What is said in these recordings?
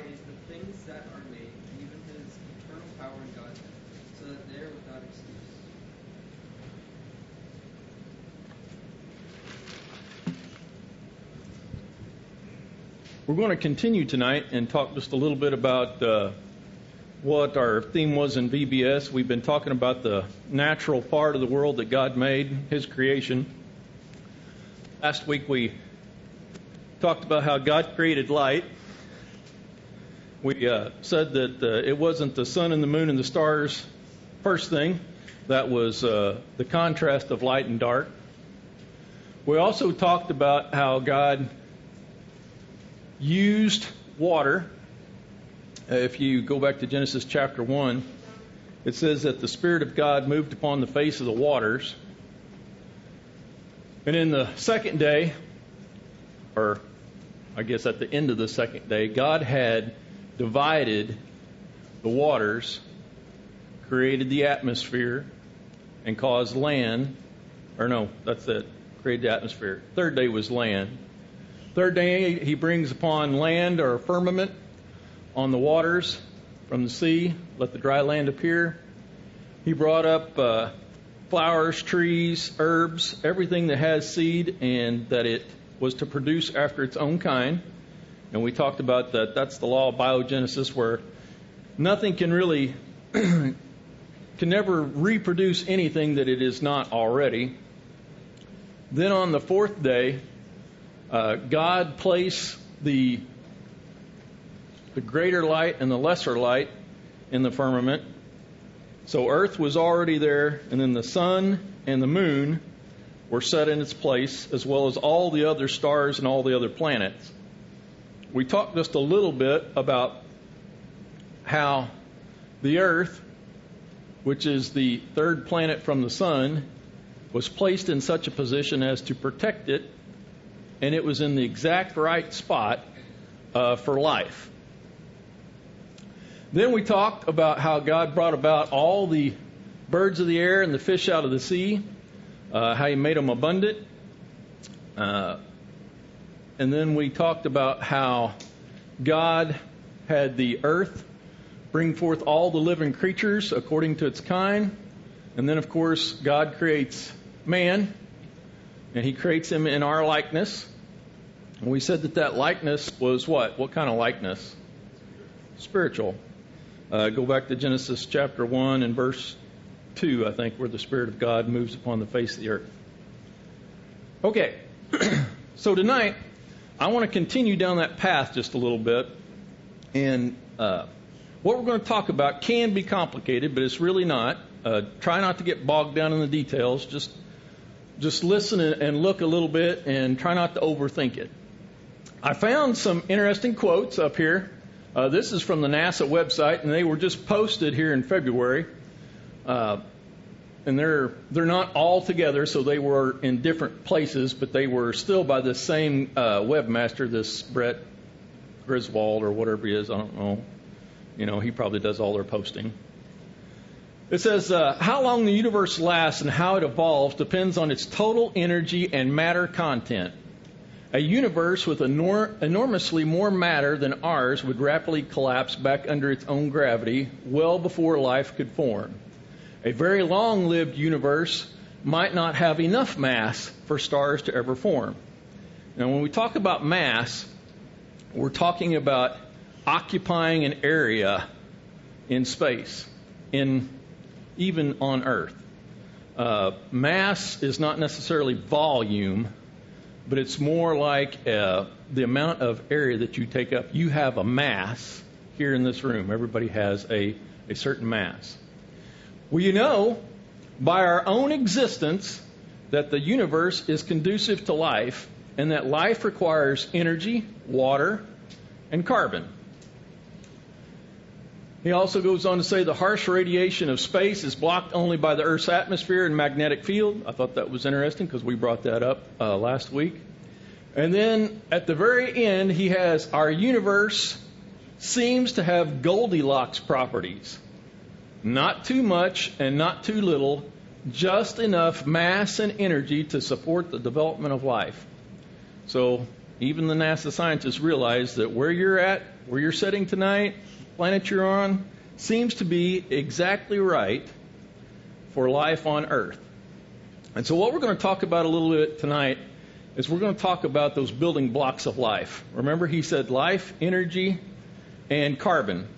the things that are made, even his eternal power and Godhead, so that they are without excuse. We're going to continue tonight and talk just a little bit about uh, what our theme was in VBS. We've been talking about the natural part of the world that God made, His creation. Last week we talked about how God created light. We uh, said that uh, it wasn't the sun and the moon and the stars first thing, that was uh, the contrast of light and dark. We also talked about how God used water. Uh, if you go back to Genesis chapter 1, it says that the Spirit of God moved upon the face of the waters. And in the second day, or I guess at the end of the second day, God had divided the waters, created the atmosphere, and caused land, or no, that's it, created the atmosphere. Third day was land. Third day, he brings upon land or firmament on the waters from the sea, let the dry land appear. He brought up uh, flowers, trees, herbs, everything that has seed and that it was to produce after its own kind. And we talked about that that's the law of biogenesis where nothing can really can never reproduce anything that it is not already. Then on the fourth day, uh, God placed the the greater light and the lesser light in the firmament. So Earth was already there, and then the sun and the moon were set in its place, as well as all the other stars and all the other planets. We talked just a little bit about how the Earth, which is the third planet from the sun, was placed in such a position as to protect it and it was in the exact right spot uh, for life. Then we talked about how God brought about all the birds of the air and the fish out of the sea, uh, how He made them abundant. Uh, and then we talked about how God had the earth bring forth all the living creatures according to its kind. And then, of course, God creates man, and He creates him in our likeness. And we said that that likeness was what? What kind of likeness? Spiritual. Uh, go back to Genesis chapter 1 and verse 2, I think, where the Spirit of God moves upon the face of the earth. Okay, so tonight I want to continue down that path just a little bit. And uh, what we're going to talk about can be complicated, but it's really not. Uh, try not to get bogged down in the details. Just just listen and look a little bit and try not to overthink it. I found some interesting quotes up here. Uh, this is from the NASA website, and they were just posted here in February. Uh, and they're they're not all together, so they were in different places, but they were still by the same uh, webmaster, this Brett Griswold or whatever he is. I don't know. You know, he probably does all their posting. It says, uh, how long the universe lasts and how it evolves depends on its total energy and matter content. A universe with enor- enormously more matter than ours would rapidly collapse back under its own gravity well before life could form. A very long lived universe might not have enough mass for stars to ever form. Now, when we talk about mass, we're talking about occupying an area in space, in even on Earth. Uh, mass is not necessarily volume but it's more like uh, the amount of area that you take up. You have a mass here in this room. Everybody has a, a certain mass. Well, you know, by our own existence, that the universe is conducive to life and that life requires energy, water, and carbon. He also goes on to say the harsh radiation of space is blocked only by the Earth's atmosphere and magnetic field. I thought that was interesting because we brought that up uh, last week. And then at the very end, he has our universe seems to have Goldilocks properties. Not too much and not too little, just enough mass and energy to support the development of life. So even the NASA scientists realize that where you're at, where you're sitting tonight, planet you're on, seems to be exactly right for life on Earth. And so, what we're going to talk about a little bit tonight is we're going to talk about those building blocks of life. Remember, he said life, energy, and carbon.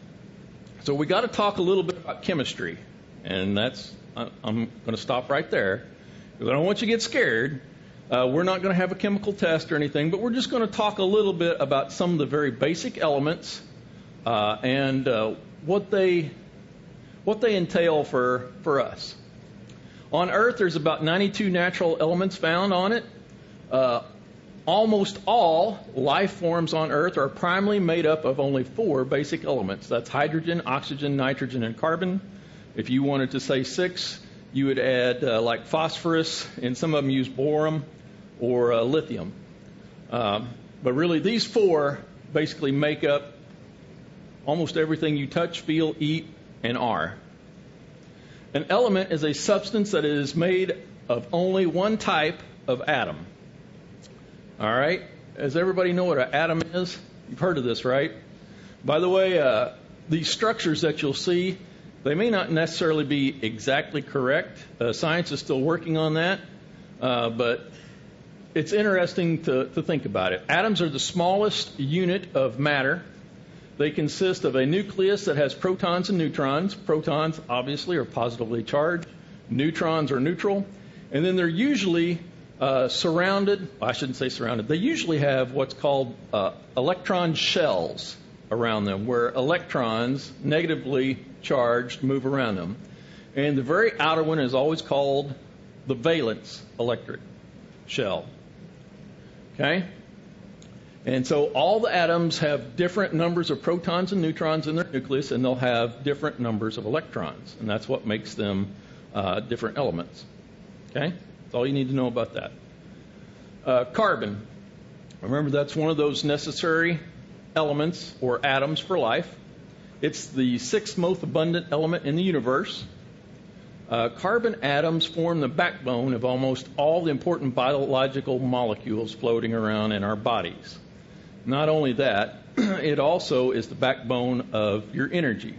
So, we got to talk a little bit about chemistry. And that's, I'm going to stop right there because I don't want you to get scared. Uh, we're not going to have a chemical test or anything, but we're just going to talk a little bit about some of the very basic elements uh, and uh, what they what they entail for for us. On Earth, there's about 92 natural elements found on it. Almost all life forms on Earth are primarily made up of only four basic elements. That's hydrogen, oxygen, nitrogen, and carbon. If you wanted to say six, you would add uh, like phosphorus, and some of them use boron or uh, lithium. Um, but really, these four basically make up almost everything you touch, feel, eat, and are. An element is a substance that is made of only one type of atom. All right? Does everybody know what an atom is? You've heard of this, right? By the way, uh, these structures that you'll see, they may not necessarily be exactly correct. Uh, science is still working on that, uh, but it's interesting to, to think about it. Atoms are the smallest unit of matter. They consist of a nucleus that has protons and neutrons. Protons, obviously, are positively charged. Neutrons are neutral. And then they're usually uh, surrounded, I shouldn't say surrounded, they usually have what's called uh, electron shells around them, where electrons, negatively charged, move around them. And the very outer one is always called the valence electric shell. Okay? And so all the atoms have different numbers of protons and neutrons in their nucleus, and they'll have different numbers of electrons. And that's what makes them uh, different elements. Okay? That's all you need to know about that. Uh, carbon. Remember, that's one of those necessary elements or atoms for life. It's the sixth most abundant element in the universe. Uh, carbon atoms form the backbone of almost all the important biological molecules floating around in our bodies. Not only that, it also is the backbone of your energy.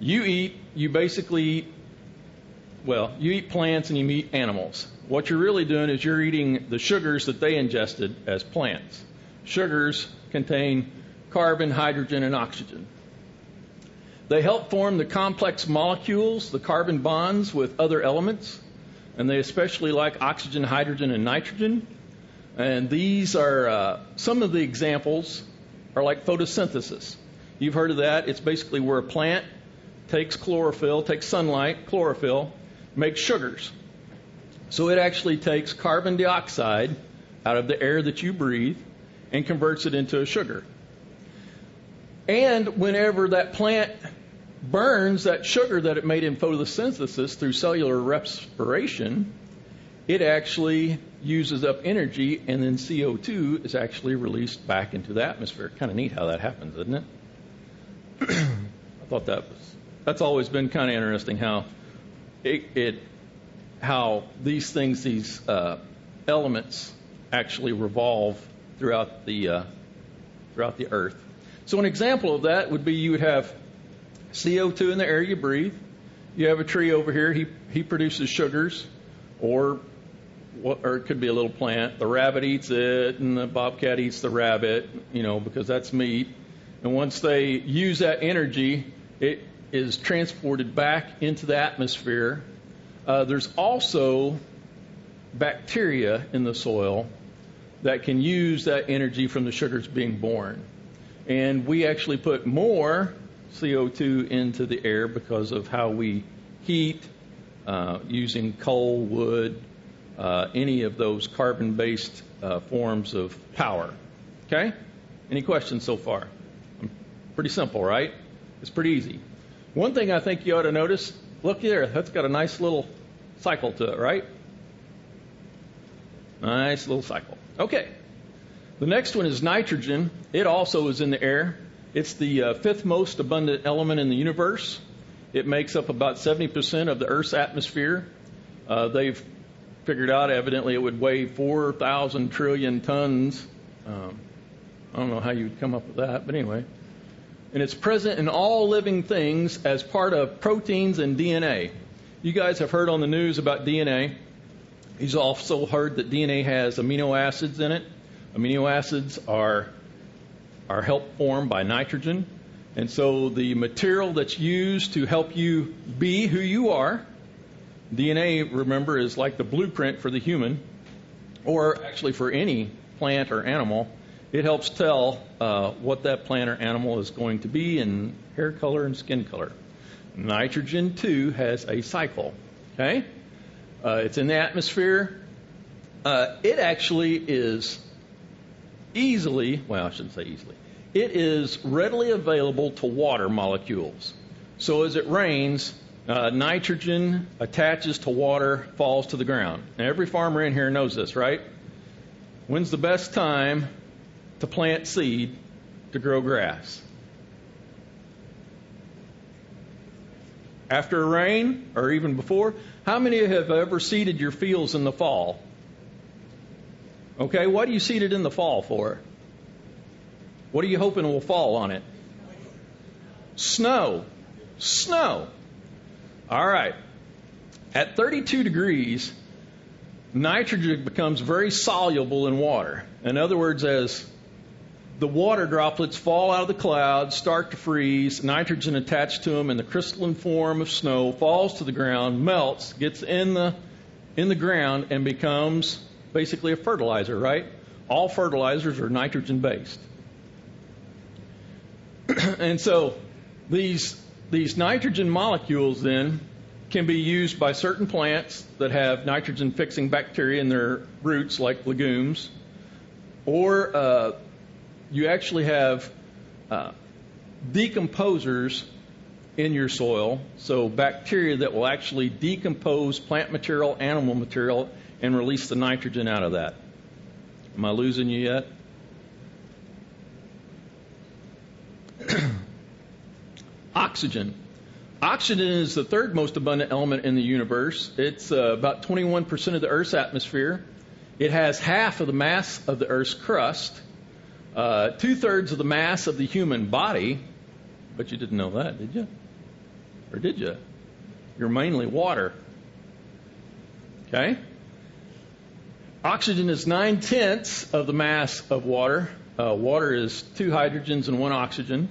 You eat, you basically eat, well, you eat plants and you eat animals. What you're really doing is you're eating the sugars that they ingested as plants. Sugars contain carbon, hydrogen, and oxygen. They help form the complex molecules, the carbon bonds with other elements, and they especially like oxygen, hydrogen, and nitrogen. And these are uh, some of the examples are like photosynthesis. You've heard of that. It's basically where a plant takes chlorophyll, takes sunlight, chlorophyll, makes sugars. So it actually takes carbon dioxide out of the air that you breathe and converts it into a sugar. And whenever that plant burns that sugar that it made in photosynthesis through cellular respiration, it actually uses up energy, and then CO2 is actually released back into the atmosphere. Kind of neat how that happens, isn't it? I thought that was that's always been kind of interesting how it, it how these things, these uh, elements, actually revolve throughout the uh, throughout the earth. So an example of that would be you would have CO2 in the air you breathe. You have a tree over here. He he produces sugars, or what, or it could be a little plant. The rabbit eats it, and the bobcat eats the rabbit. You know, because that's meat. And once they use that energy, it is transported back into the atmosphere. Uh, there's also bacteria in the soil that can use that energy from the sugars being born. And we actually put more CO2 into the air because of how we heat uh, using coal, wood, uh, any of those carbon based uh, forms of power. Okay? Any questions so far? Pretty simple, right? It's pretty easy. One thing I think you ought to notice look there, that's got a nice little cycle to it, right? Nice little cycle. Okay. The next one is nitrogen. It also is in the air. It's the uh, fifth most abundant element in the universe. It makes up about 70% of the Earth's atmosphere. Uh, they've figured out, evidently, it would weigh 4,000 trillion tons Um, I don't know how you'd come up with that, but anyway. And it's present in all living things as part of proteins and DNA. You guys have heard on the news about DNA. You've also heard that DNA has amino acids in it. Amino acids are are helped formed by nitrogen. And so the material that's used to help you be who you are, DNA, remember, is like the blueprint for the human, or actually for any plant or animal. It helps tell uh, what that plant or animal is going to be in hair color and skin color. Nitrogen, too, has a cycle. Okay? Uh, it's in the atmosphere. Uh, it actually is easily, well, I shouldn't say easily, it is readily available to water molecules. So as it rains, uh, nitrogen attaches to water, falls to the ground. Now, every farmer in here knows this, right? When's the best time to plant seed to grow grass? After a rain or even before? How many have ever seeded your fields in the fall? Okay, what do you seed it in the fall for? What are you hoping will fall on it? Snow. Snow. All right. At 32 degrees, nitrogen becomes very soluble in water. In other words, as the water droplets fall out of the clouds, start to freeze, nitrogen attached to them in the crystalline form of snow falls to the ground, melts, gets in the in the ground and becomes basically a fertilizer, right? All fertilizers are nitrogen based. and so these these nitrogen molecules then can be used by certain plants that have nitrogen fixing bacteria in their roots, like legumes, or uh, you actually have uh, decomposers in your soil, so bacteria that will actually decompose plant material, animal material, and release the nitrogen out of that. Am I losing you yet? Oxygen. Oxygen is the third most abundant element in the universe. It's uh, about 21% of the Earth's atmosphere. It has half of the mass of the Earth's crust, uh, two thirds of the mass of the human body. But you didn't know that, did you? Or did you? You're mainly water. Okay? Oxygen is nine tenths of the mass of water. Uh, water is two hydrogens and one oxygen.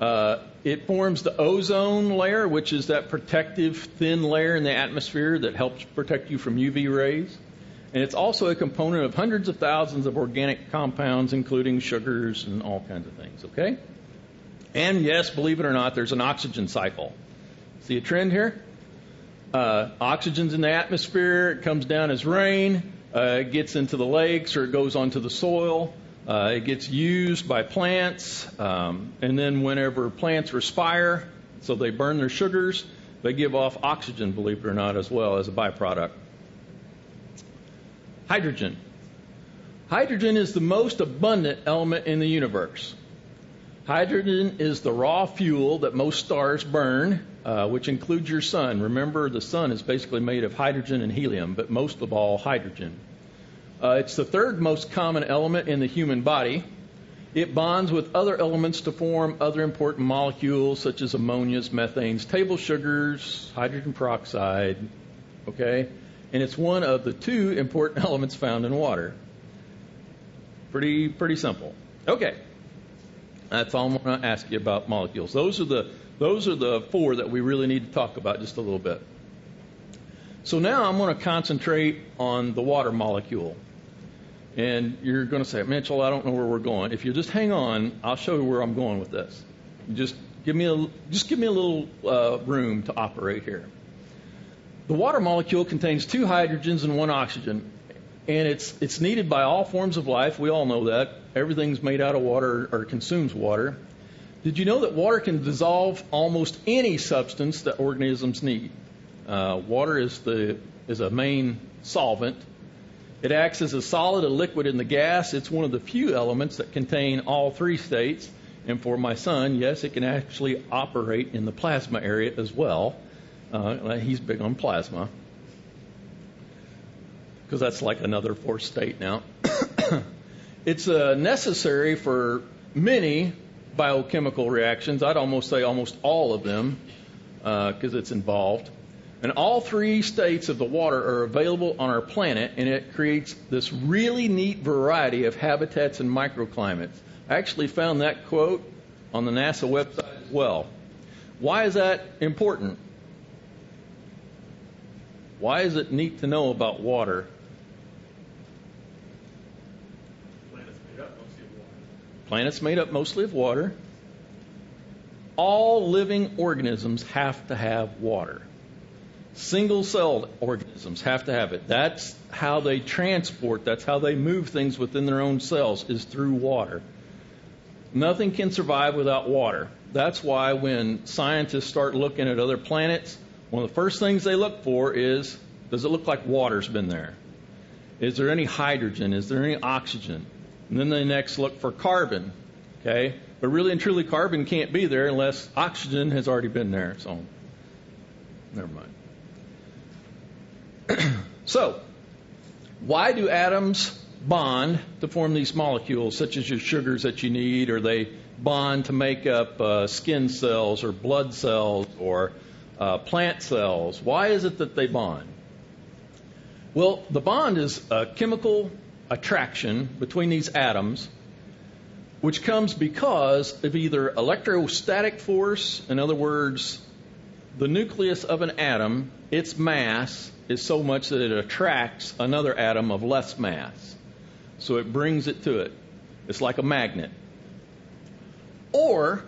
Uh, it forms the ozone layer, which is that protective thin layer in the atmosphere that helps protect you from UV rays. And it's also a component of hundreds of thousands of organic compounds, including sugars and all kinds of things, okay? And yes, believe it or not, there's an oxygen cycle. See a trend here? Uh, oxygen's in the atmosphere, it comes down as rain, uh, it gets into the lakes or it goes onto the soil. Uh, it gets used by plants, um, and then whenever plants respire, so they burn their sugars, they give off oxygen, believe it or not, as well as a byproduct. Hydrogen. Hydrogen is the most abundant element in the universe. Hydrogen is the raw fuel that most stars burn, uh, which includes your sun. Remember, the sun is basically made of hydrogen and helium, but most of all, hydrogen. Uh, it's the third most common element in the human body. It bonds with other elements to form other important molecules such as ammonias, methanes, table sugars, hydrogen peroxide. Okay? And it's one of the two important elements found in water. Pretty pretty simple. Okay. That's all I'm going to ask you about molecules. Those are the those are the four that we really need to talk about just a little bit. So now I'm going to concentrate on the water molecule. And you're going to say, Mitchell, I don't know where we're going. If you just hang on, I'll show you where I'm going with this. Just give me a, just give me a little uh, room to operate here. The water molecule contains two hydrogens and one oxygen, and it's it's needed by all forms of life. We all know that everything's made out of water or consumes water. Did you know that water can dissolve almost any substance that organisms need? Uh, water is the is a main solvent it acts as a solid, a liquid, and the gas. It's one of the few elements that contain all three states. And for my son, yes, it can actually operate in the plasma area as well. Uh, he's big on plasma because that's like another fourth state now. It's uh, necessary for many biochemical reactions. I'd almost say almost all of them because uh, it's involved. And all three states of the water are available on our planet, and it creates this really neat variety of habitats and microclimates. I actually found that quote on the NASA website as well. Why is that important? Why is it neat to know about water? Planet's made up mostly of water. Planets made up mostly of water. All living organisms have to have water. Single celled organisms have to have it. That's how they transport, that's how they move things within their own cells, is through water. Nothing can survive without water. That's why when scientists start looking at other planets, one of the first things they look for is does it look like water's been there? Is there any hydrogen? Is there any oxygen? And then they next look for carbon. Okay? But really and truly, carbon can't be there unless oxygen has already been there. So, never mind. so, why do atoms bond to form these molecules, such as your sugars that you need, or they bond to make up uh, skin cells, or blood cells, or uh, plant cells? Why is it that they bond? Well, the bond is a chemical attraction between these atoms, which comes because of either electrostatic force, in other words, the nucleus of an atom, its mass is so much that it attracts another atom of less mass. So it brings it to it. It's like a magnet. Or,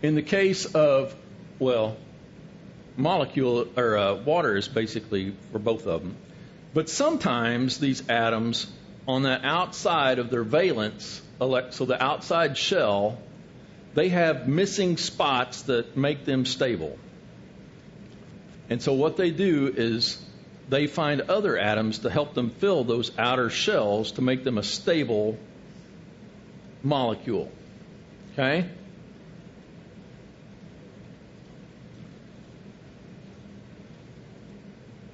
in the case of, well, molecule or uh, water is basically for both of them. But sometimes these atoms on the outside of their valence, so the outside shell, they have missing spots that make them stable. And so what they do is they find other atoms to help them fill those outer shells to make them a stable molecule. Okay?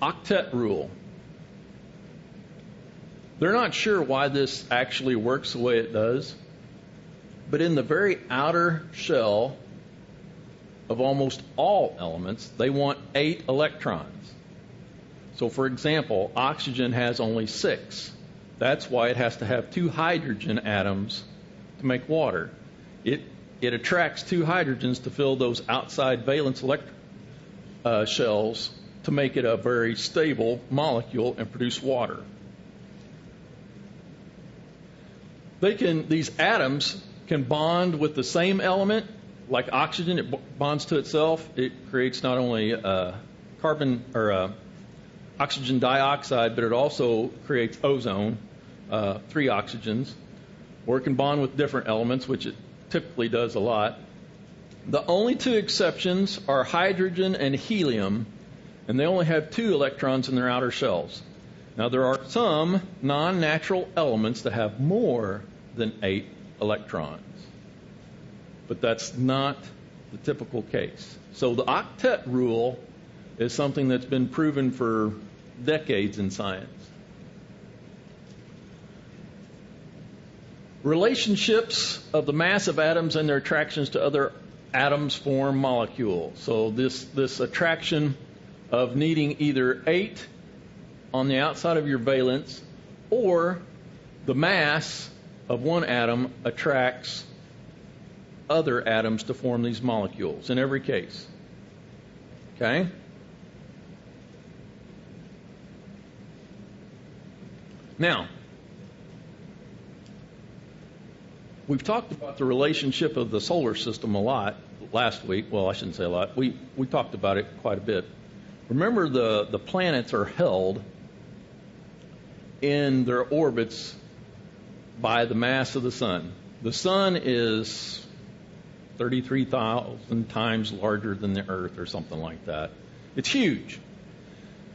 Octet rule. They're not sure why this actually works the way it does, but in the very outer shell of almost all elements, they want eight electrons. So, for example, oxygen has only six. That's why it has to have two hydrogen atoms to make water. It, it attracts two hydrogens to fill those outside valence elect- uh, shells to make it a very stable molecule and produce water. They can, these atoms can bond with the same element, like oxygen, it bonds to itself. It creates not only uh, carbon or uh, oxygen dioxide, but it also creates ozone, uh, three oxygens. Or it can bond with different elements, which it typically does a lot. The only two exceptions are hydrogen and helium, and they only have two electrons in their outer shells. Now, there are some non natural elements that have more than eight electrons, but that's not the typical case. So, the octet rule is something that's been proven for decades in science. Relationships of the mass of atoms and their attractions to other atoms form molecules. So, this, this attraction of needing either eight on the outside of your valence, or the mass of one atom attracts other atoms to form these molecules in every case. Okay? Now, we've talked about the relationship of the solar system a lot last week. Well, I shouldn't say a lot. We, we talked about it quite a bit. Remember, the, the planets are held in their orbits by the mass of the sun. The sun is 33,000 times larger than the Earth, or something like that. It's huge.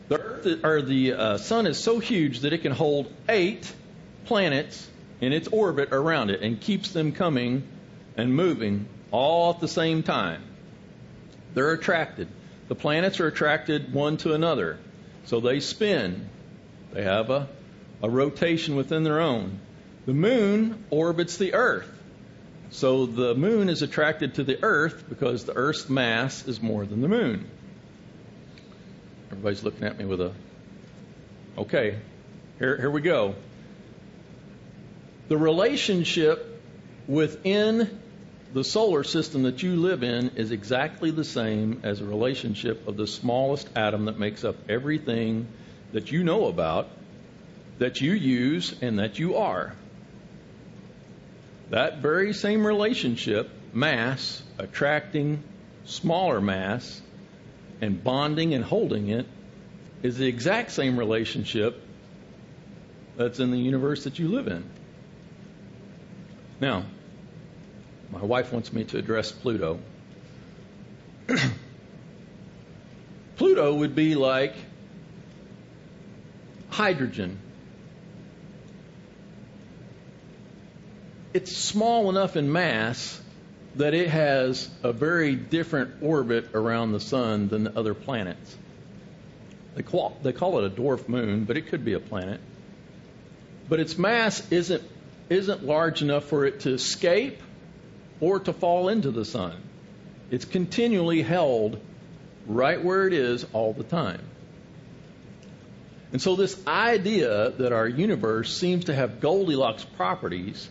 The Earth or the uh, sun is so huge that it can hold eight planets in its orbit around it and keeps them coming and moving all at the same time. They're attracted. The planets are attracted one to another, so they spin. They have a a rotation within their own. The moon orbits the Earth. So the moon is attracted to the Earth because the Earth's mass is more than the moon. Everybody's looking at me with a. Okay, here, here we go. The relationship within the solar system that you live in is exactly the same as a relationship of the smallest atom that makes up everything that you know about, that you use, and that you are. That very same relationship, mass attracting smaller mass and bonding and holding it, is the exact same relationship that's in the universe that you live in. Now, my wife wants me to address Pluto. Pluto would be like hydrogen. It's small enough in mass that it has a very different orbit around the sun than the other planets. They call, they call it a dwarf moon, but it could be a planet. But its mass isn't, isn't large enough for it to escape or to fall into the sun. It's continually held right where it is all the time. And so, this idea that our universe seems to have Goldilocks properties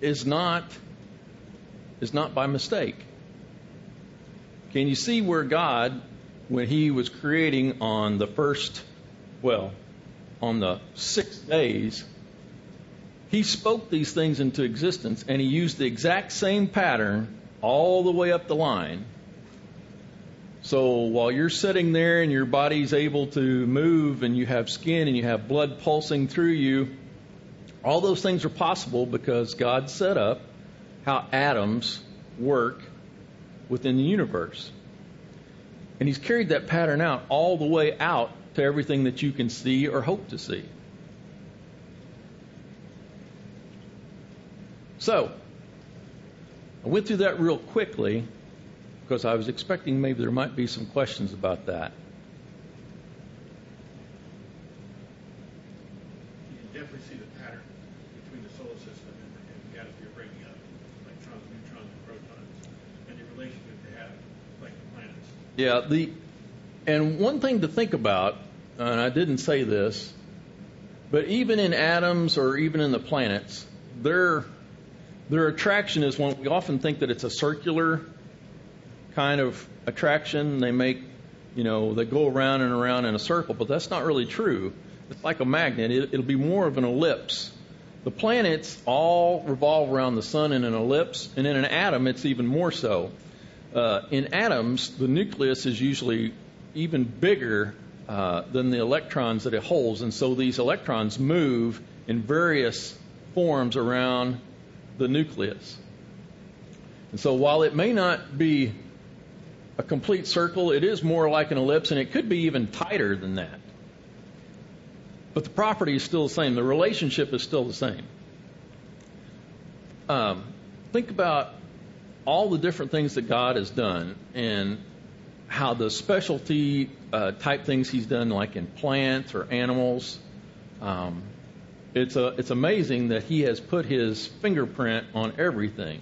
is not, is not by mistake. Can you see where God, when He was creating on the first, well, on the six days, He spoke these things into existence and He used the exact same pattern all the way up the line. So while you're sitting there and your body's able to move and you have skin and you have blood pulsing through you, all those things are possible because God set up how atoms work within the universe. And He's carried that pattern out all the way out to everything that you can see or hope to see. So, I went through that real quickly because I was expecting maybe there might be some questions about that. You can definitely see the pattern between the solar system and, the atoms you're breaking up, electrons, neutrons, and protons, and the relationship they have, like the planets. Yeah, the and one thing to think about, and I didn't say this, but even in atoms or even in the planets, their their attraction is one we often think that it's a circular kind of attraction. They make, you know, they go around and around in a circle, but that's not really true. It's like a magnet. It, it'll be more of an ellipse. The planets all revolve around the sun in an ellipse, and in an atom, it's even more so. Uh, in atoms, the nucleus is usually even bigger uh, than the electrons that it holds, and so these electrons move in various forms around the nucleus. And so while it may not be a complete circle, it is more like an ellipse, and it could be even tighter than that. But the property is still the same. The relationship is still the same. Um, think about all the different things that God has done and how the specialty uh, type things He's done, like in plants or animals. Um, it's a, it's amazing that He has put His fingerprint on everything,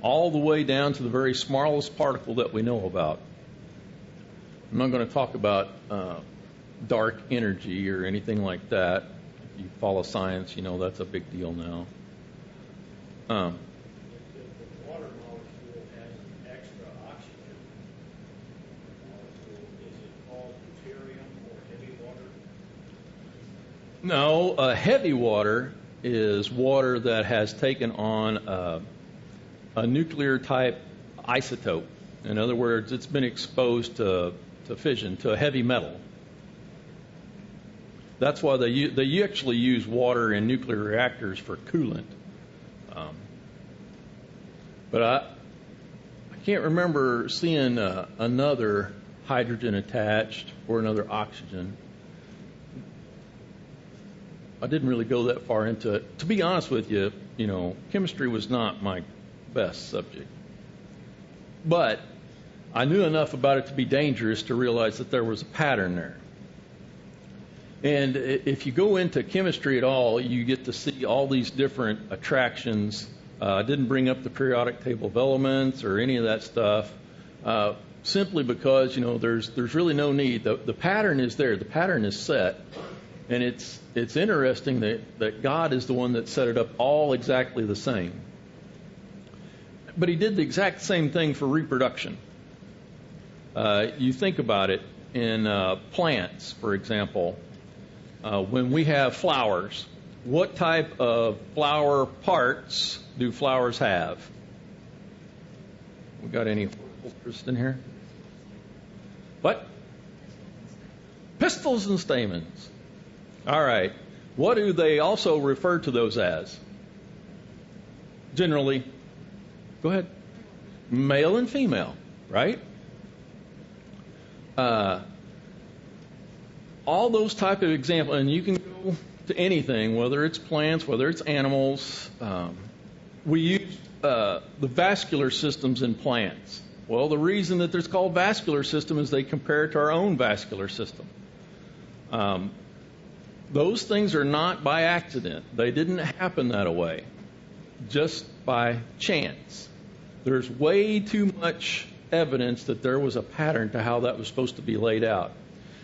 all the way down to the very smallest particle that we know about. I'm not going to talk about uh, dark energy or anything like that. If you follow science, you know that's a big deal now. Um, The water molecule has an extra oxygen molecule. Is it called deuterium or heavy water? No, uh, heavy water is water that has taken on a nuclear type isotope. In other words, it's been exposed to, to fission, to a heavy metal. That's why they, they actually use water in nuclear reactors for coolant. Um, but I, I can't remember seeing uh, another hydrogen attached or another oxygen. I didn't really go that far into it. To be honest with you, you know, chemistry was not my best subject. But I knew enough about it to be dangerous to realize that there was a pattern there. And if you go into chemistry at all, you get to see all these different attractions. Uh, I didn't bring up the periodic table of elements or any of that stuff, uh, simply because you know there's there's really no need. The, the pattern is there. The pattern is set, and it's it's interesting that that God is the one that set it up all exactly the same. But He did the exact same thing for reproduction. Uh, you think about it in uh, plants, for example. Uh, when we have flowers, what type of flower parts do flowers have? We got any horticulturists in here? What? Pistils and stamens. All right. What do they also refer to those as? Generally, go ahead. Male and female, right? Uh, all those type of examples, and you can go to anything, whether it's plants, whether it's animals. Um, we use uh, the vascular systems in plants. Well, the reason that it's called vascular system is they compare it to our own vascular system. Um, those things are not by accident. They didn't happen that way, just by chance. There's way too much evidence that there was a pattern to how that was supposed to be laid out.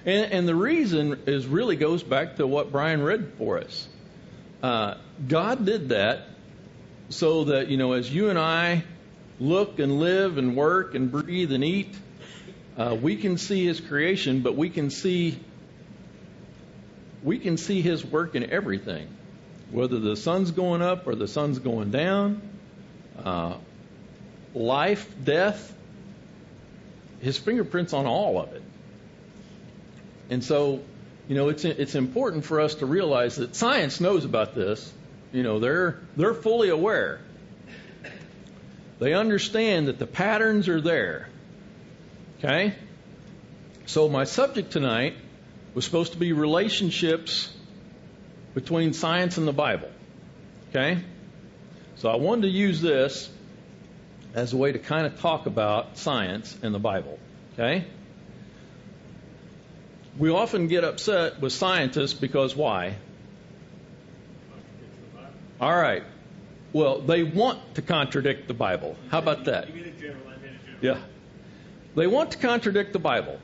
And, and the reason is really goes back to what Brian read for us. Uh, God did that so that, you know, as you and I look and live and work and breathe and eat, uh, we can see His creation, but we can see we can see His work in everything, whether the sun's going up or the sun's going down, uh, life, death, His fingerprints on all of it. And so, you know, it's it's important for us to realize that science knows about this. You know, they're they're fully aware. They understand that the patterns are there. Okay? So my subject tonight was supposed to be relationships between science and the Bible. Okay? So I wanted to use this as a way to kind of talk about science and the Bible. Okay? We often get upset with scientists because why? All right. Well, they want to contradict the Bible. How about that? You mean in general, I mean in general. Yeah. They want to contradict the Bible.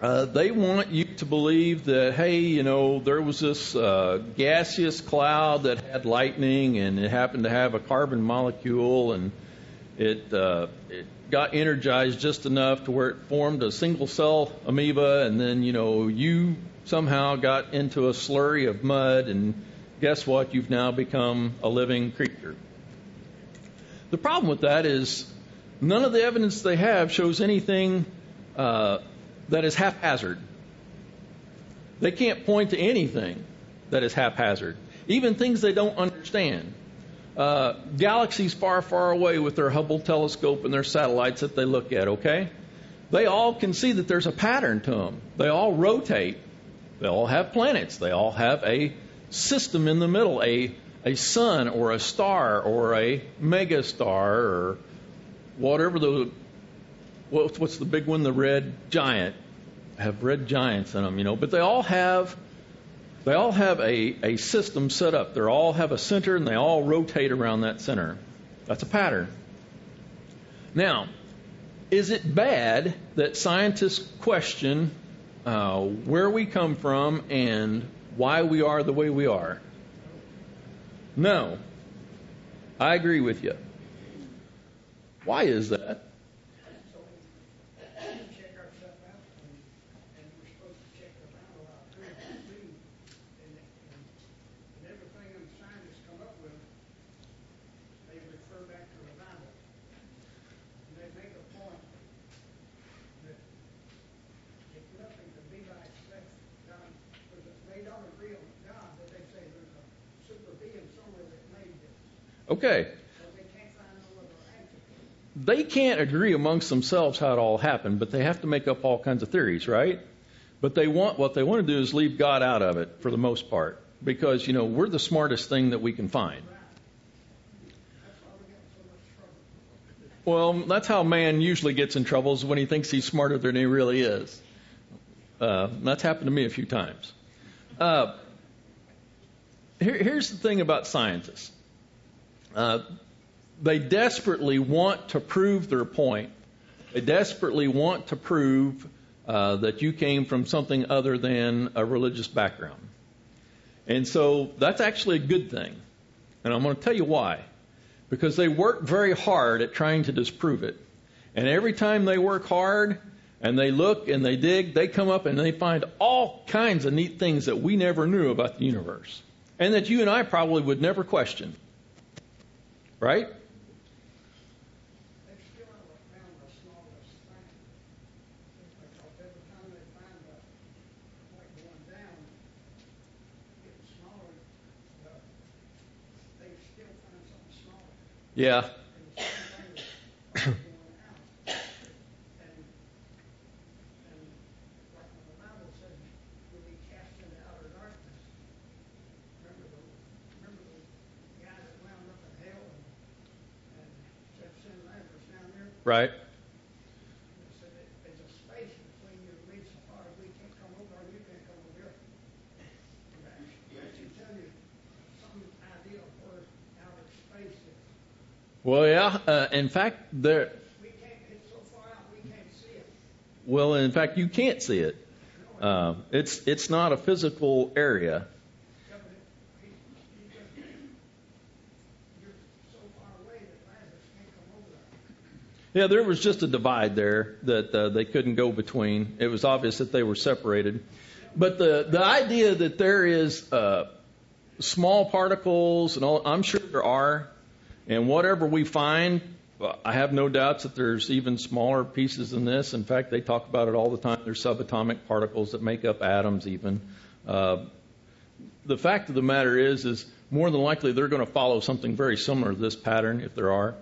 Uh, they want you to believe that, hey, you know, there was this uh, gaseous cloud that had lightning and it happened to have a carbon molecule and it, uh, it got energized just enough to where it formed a single cell amoeba and then, you know, you somehow got into a slurry of mud and guess what? You've now become a living creature. The problem with that is none of the evidence they have shows anything uh, that is haphazard. They can't point to anything that is haphazard, even things they don't understand. Uh, galaxies far, far away with their Hubble telescope and their satellites that they look at, okay? They all can see that there's a pattern to them. They all rotate. They all have planets. They all have a system in the middle, a, a sun or a star or a megastar or whatever the what's, what's the big one? The red giant. Have red giants in them, you know. But they all have they all have a, a system set up. They all have a center and they all rotate around that center. That's a pattern. Now, is it bad that scientists question uh, where we come from and why we are the way we are? No. I agree with you. Why is that? So we check ourselves out and, and we're supposed to check the Bible out too, too. And, and, and everything the scientists come up with, they refer back to the Bible. And they make a point that if nothing could be like that, God, because they don't agree on God, but they say there's a super being somewhere that made this. Okay. They can't agree amongst themselves how it all happened, but they have to make up all kinds of theories, right? But they want what they want to do is leave God out of it for the most part, because you know we're the smartest thing that we can find. Well, that's how man usually gets in trouble is when he thinks he's smarter than he really is. Uh, that's happened to me a few times. Uh, here, here's the thing about scientists. Uh, they desperately want to prove their point. They desperately want to prove uh, that you came from something other than a religious background. And so that's actually a good thing. And I'm going to tell you why. Because they work very hard at trying to disprove it. And every time they work hard and they look and they dig, they come up and they find all kinds of neat things that we never knew about the universe. And that you and I probably would never question. Right? They still haven't found the smallest thing. Because every time they find a point going down, getting smaller, uh, they still find something smaller. Yeah. And the same thing with going out. And, and like when the Bible said, you'll be cast into outer darkness. Remember the, remember the guy that wound up in hell and, and said sin Lazarus down there? Right? Well, yeah. Uh, in fact, there. We can't, it's so far out, we can't see it. Well, in fact, you can't see it. Uh, it's it's not a physical area. Yeah, but it, he, he just, you're so far away that Lazarus can't come over there. Yeah, there was just a divide there that uh, they couldn't go between. It was obvious that they were separated. But the the idea that there is uh, small particles and all, I'm sure there are, and whatever we find, I have no doubts that there's even smaller pieces than this. In fact, they talk about it all the time. There's subatomic particles that make up atoms, even. Uh, the fact of the matter is, is more than likely they're going to follow something very similar to this pattern, if there are.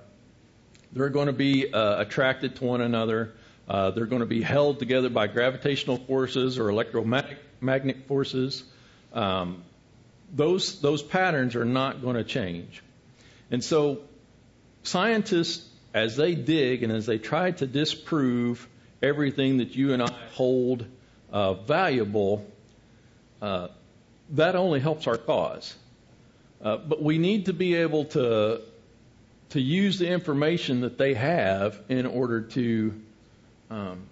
They're going to be uh, attracted to one another. Uh, they're going to be held together by gravitational forces or electromagnetic forces. Um, those those patterns are not going to change. And so, scientists, as they dig and as they try to disprove everything that you and I hold uh, valuable, uh, that only helps our cause. Uh, but we need to be able to to use the information that they have in order to um,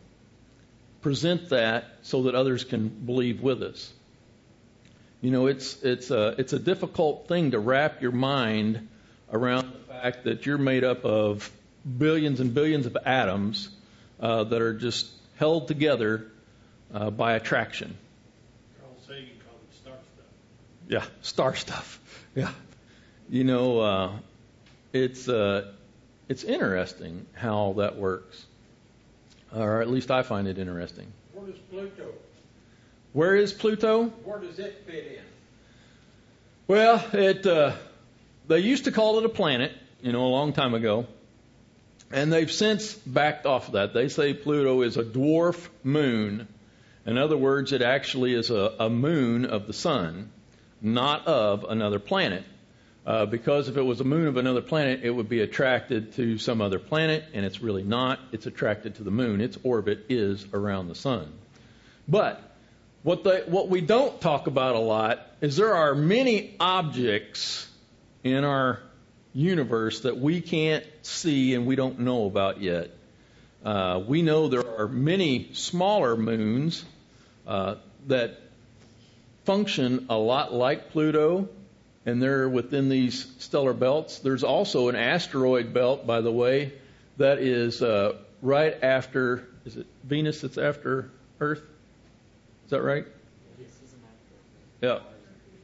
present that so that others can believe with us. You know, it's it's a it's a difficult thing to wrap your mind around the fact that you're made up of billions and billions of atoms uh, that are just held together uh, by attraction. Carl Sagan called it star stuff. Yeah, star stuff. Yeah, you know, uh, it's uh, it's interesting how that works, or at least I find it interesting. Where does Pluto, Where is Pluto? where does it fit in? Well, it uh, they used to call it a planet, you know, a long time ago, and they've since backed off of that. They say Pluto is a dwarf moon. In other words, it actually is a, a moon of the sun, not of another planet. Uh, because if it was a moon of another planet, it would be attracted to some other planet, and it's really not. It's attracted to the moon. Its orbit is around the sun. But what, the, what we don't talk about a lot is there are many objects in our universe that we can't see and we don't know about yet. Uh, we know there are many smaller moons uh, that function a lot like Pluto, and they're within these stellar belts. There's also an asteroid belt, by the way, that is uh, right after, is it Venus that's after Earth? Is that right? Yeah.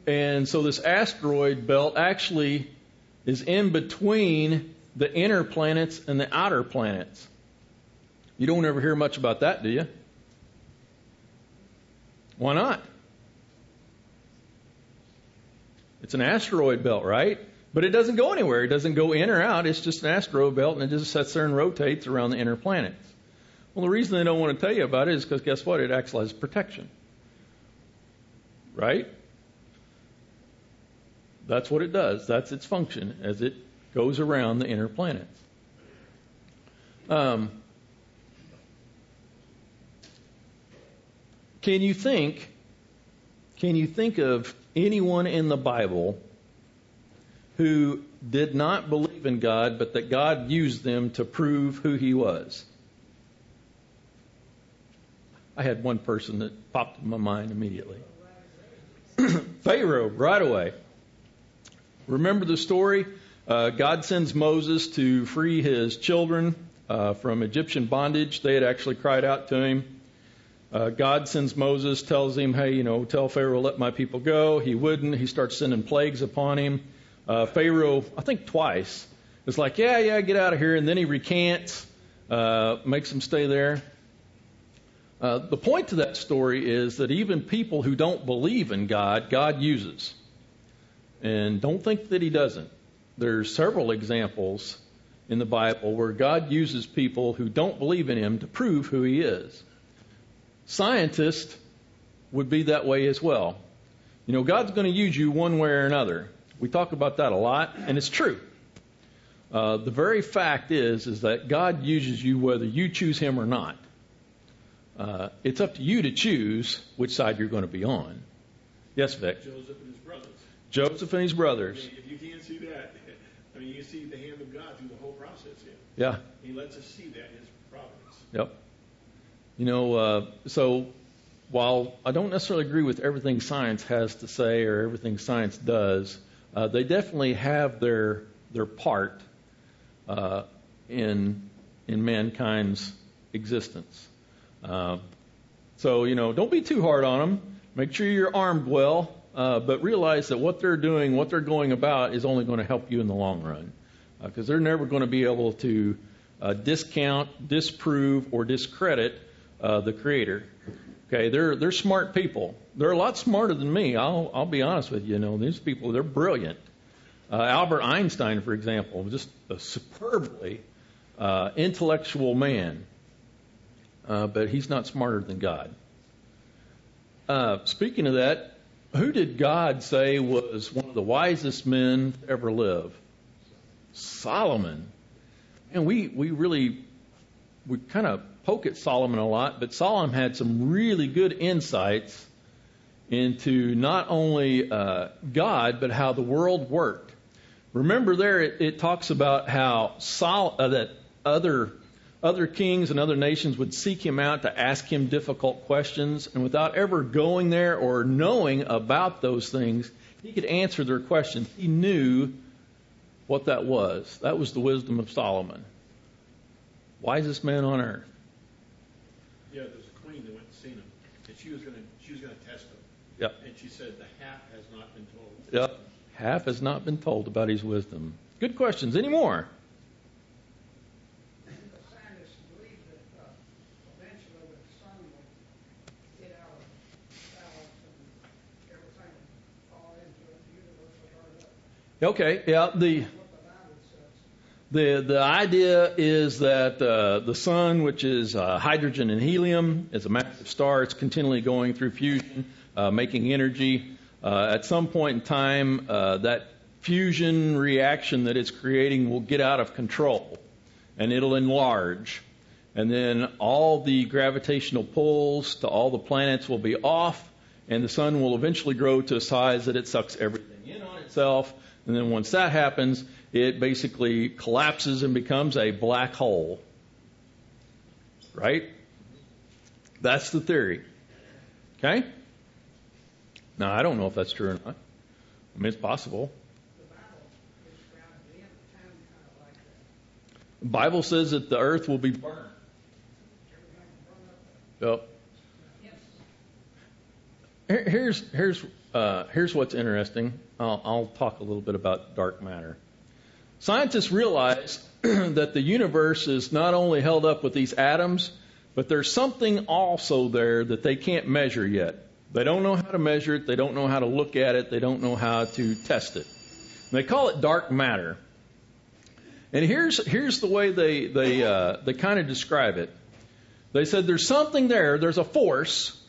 And so this asteroid belt actually is in between the inner planets and the outer planets. You don't ever hear much about that, do you? Why not? It's an asteroid belt, right? But it doesn't go anywhere. It doesn't go in or out. It's just an asteroid belt, and it just sits there and rotates around the inner planets. Well, the reason they don't want to tell you about it is because guess what? It acts as protection. Right? That's what it does. That's its function as it goes around the inner planets. Um, can you think? can you think of anyone in the Bible who did not believe in God, but that God used them to prove who He was? I had one person that popped in my mind immediately. Pharaoh, right away. Remember the story? Uh, God sends Moses to free his children uh, from Egyptian bondage. They had actually cried out to him. Uh, God sends Moses, tells him, hey, you know, tell Pharaoh, let my people go. He wouldn't. He starts sending plagues upon him. Uh, Pharaoh, I think twice, is like, yeah, yeah, get out of here. And then he recants, uh, makes him stay there. Uh, the point to that story is that even people who don't believe in God, God uses. And don't think that He doesn't. There's several examples in the Bible where God uses people who don't believe in Him to prove who He is. Scientists would be that way as well. You know, God's going to use you one way or another. We talk about that a lot, and it's true. Uh, the very fact is, is that God uses you whether you choose Him or not. Uh, it's up to you to choose which side you're going to be on. Yes, Vic. Joseph and his brothers. Joseph and his I brothers. mean, if you can't see that, I mean, you see the hand of God through the whole process here. Yeah. He lets us see that, in his providence. Yep. You know, uh, so while I don't necessarily agree with everything science has to say or everything science does, uh, they definitely have their their part uh, in in mankind's existence. Uh, so you know, don't be too hard on them. Make sure you're armed well, uh, but realize that what they're doing, what they're going about, is only going to help you in the long run, because they're never going to be able to uh, discount, disprove, or discredit uh, the Creator. Okay, they're they're smart people. They're a lot smarter than me. I'll I'll be honest with you. You know, these people they're brilliant. Uh, Albert Einstein, for example, just a superbly uh, intellectual man, uh, but he's not smarter than God. Uh, speaking of that, who did God say was one of the wisest men to ever live? Solomon. And we we really we kind of poke at Solomon a lot, but Solomon had some really good insights into not only uh, God, but how the world worked. Remember, there it, it talks about how Sol- uh, that other other kings and other nations would seek him out to ask him difficult questions, and without ever going there or knowing about those things, he could answer their questions. He knew what that was. That was the wisdom of Solomon. Wisest man on earth. Yeah, there's a queen that went and seen him, and she was gonna she was gonna test him. Yep. And she said the half has not been told. Yep. Half has not been told about his wisdom. Good questions. Any more? The scientists believe that uh, eventually the sun will get out of balance and everything will fall into it, the universe will burn up. Okay. Yeah. The What the the idea is that uh, the sun, which is uh, hydrogen and helium, is a massive star. It's continually going through fusion, uh, making energy. Uh, at some point in time, uh, that fusion reaction that it's creating will get out of control, and it'll enlarge. And then all the gravitational pulls to all the planets will be off, and the sun will eventually grow to a size that it sucks everything in on itself. And then once that happens, it basically collapses and becomes a black hole. Right? That's the theory. Okay? Now, I don't know if that's true or not. I mean, it's possible. The Bible says that the earth will be burned. Yep. Here's here's uh, here's what's interesting. I'll, I'll talk a little bit about dark matter. Scientists realize that the universe is not only held up with these atoms, but there's something also there that they can't measure yet. They don't know how to measure it. They don't know how to look at it. They don't know how to test it. And they call it dark matter. And here's here's the way they they uh, they kind of describe it. They said there's something there. There's a force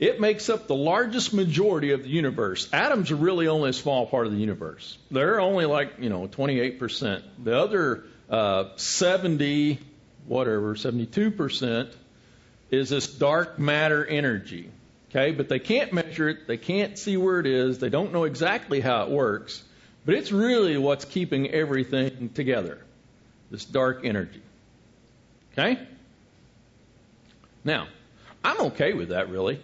it makes up the largest majority of the universe. Atoms are really only a small part of the universe. They're only like, you know, 28%. The other uh, 70, whatever, 72% is this dark matter energy. Okay, but they can't measure it, they can't see where it is, they don't know exactly how it works, but it's really what's keeping everything together. This dark energy. Okay? Now, I'm okay with that really.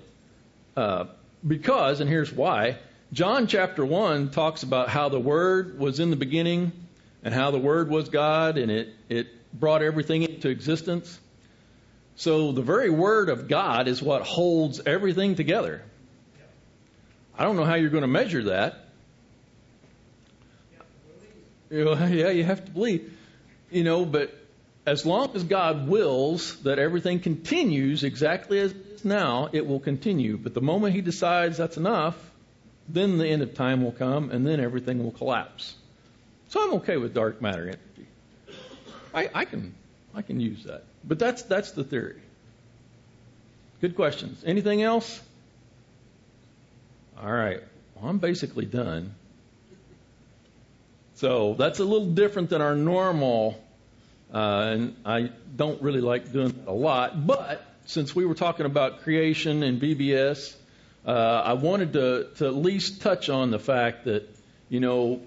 Uh, because, and here's why, John chapter 1 talks about how the Word was in the beginning and how the Word was God and it, it brought everything into existence. So the very Word of God is what holds everything together. I don't know how you're going to measure that. Yeah, you have to believe. You know, but as long as God wills that everything continues exactly as now, it will continue. But the moment He decides that's enough, then the end of time will come and then everything will collapse. So I'm okay with dark matter energy. I, I can I can use that. But that's that's the theory. Good questions. Anything else? All right. Well, I'm basically done. So that's a little different than our normal, uh, and I don't really like doing that a lot. But since we were talking about creation and BBS, uh, I wanted to, to at least touch on the fact that, you know,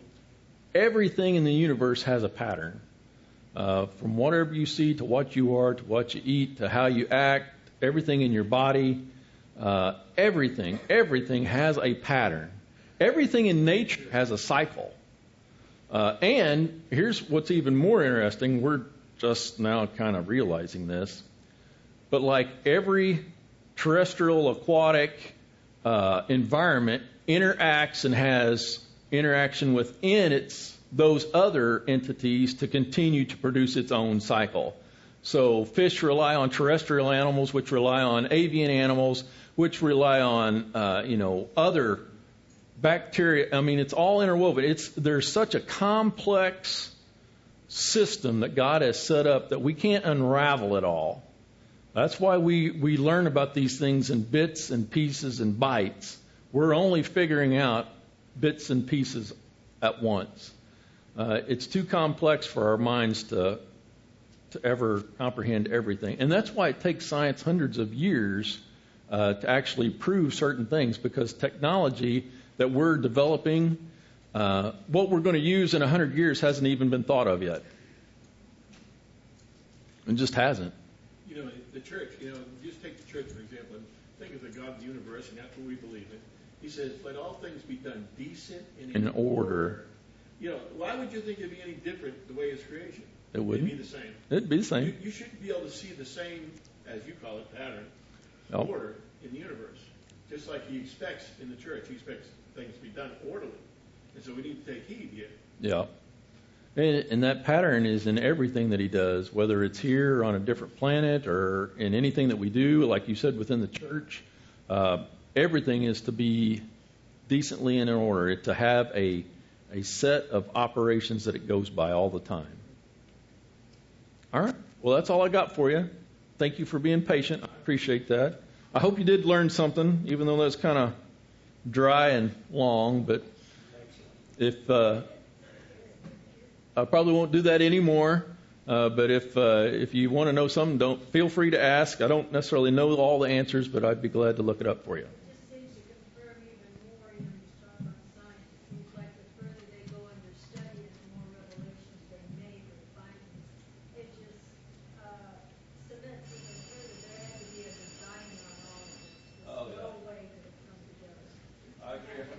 everything in the universe has a pattern. Uh, from whatever you see to what you are to what you eat to how you act, everything in your body, uh, everything, everything has a pattern. Everything in nature has a cycle. Uh, and here's what's even more interesting. We're just now kind of realizing this. But like every terrestrial, aquatic uh, environment interacts and has interaction within its those other entities to continue to produce its own cycle. So fish rely on terrestrial animals, which rely on avian animals, which rely on uh, you know other bacteria. I mean, it's all interwoven. It's there's such a complex system that God has set up that we can't unravel it all. That's why we, we learn about these things in bits and pieces and bytes. We're only figuring out bits and pieces at once. Uh, it's too complex for our minds to to ever comprehend everything, and that's why it takes science hundreds of years uh, to actually prove certain things because technology that we're developing, uh, what we're going to use in hundred years hasn't even been thought of yet. It just hasn't. You know, the church, you know, just take the church for example, and think of the God of the universe, and that's what we believe in. He says, let all things be done decent and in, In order. You know, why would you think it'd be any different the way it's creation? It wouldn't. It'd be the same. It'd be the You, same. you should be able to see the same, as you call it, pattern, Oh. order in the universe. Just like he expects in the church, he expects things to be done orderly. And so we need to take heed here. Yeah. And, and that pattern is in everything that he does, whether it's here on a different planet or in anything that we do, like you said, within the church. Uh, everything is to be decently in order, to have a, a set of operations that it goes by all the time. All right. Well, that's all I got for you. Thank you for being patient. I appreciate that. I hope you did learn something, even though that's kind of dry and long. But if uh, I probably won't do that anymore. Uh, but if uh, if you want to know something, don't feel free to ask. I don't necessarily know all the answers, but I'd be glad to look it up for you.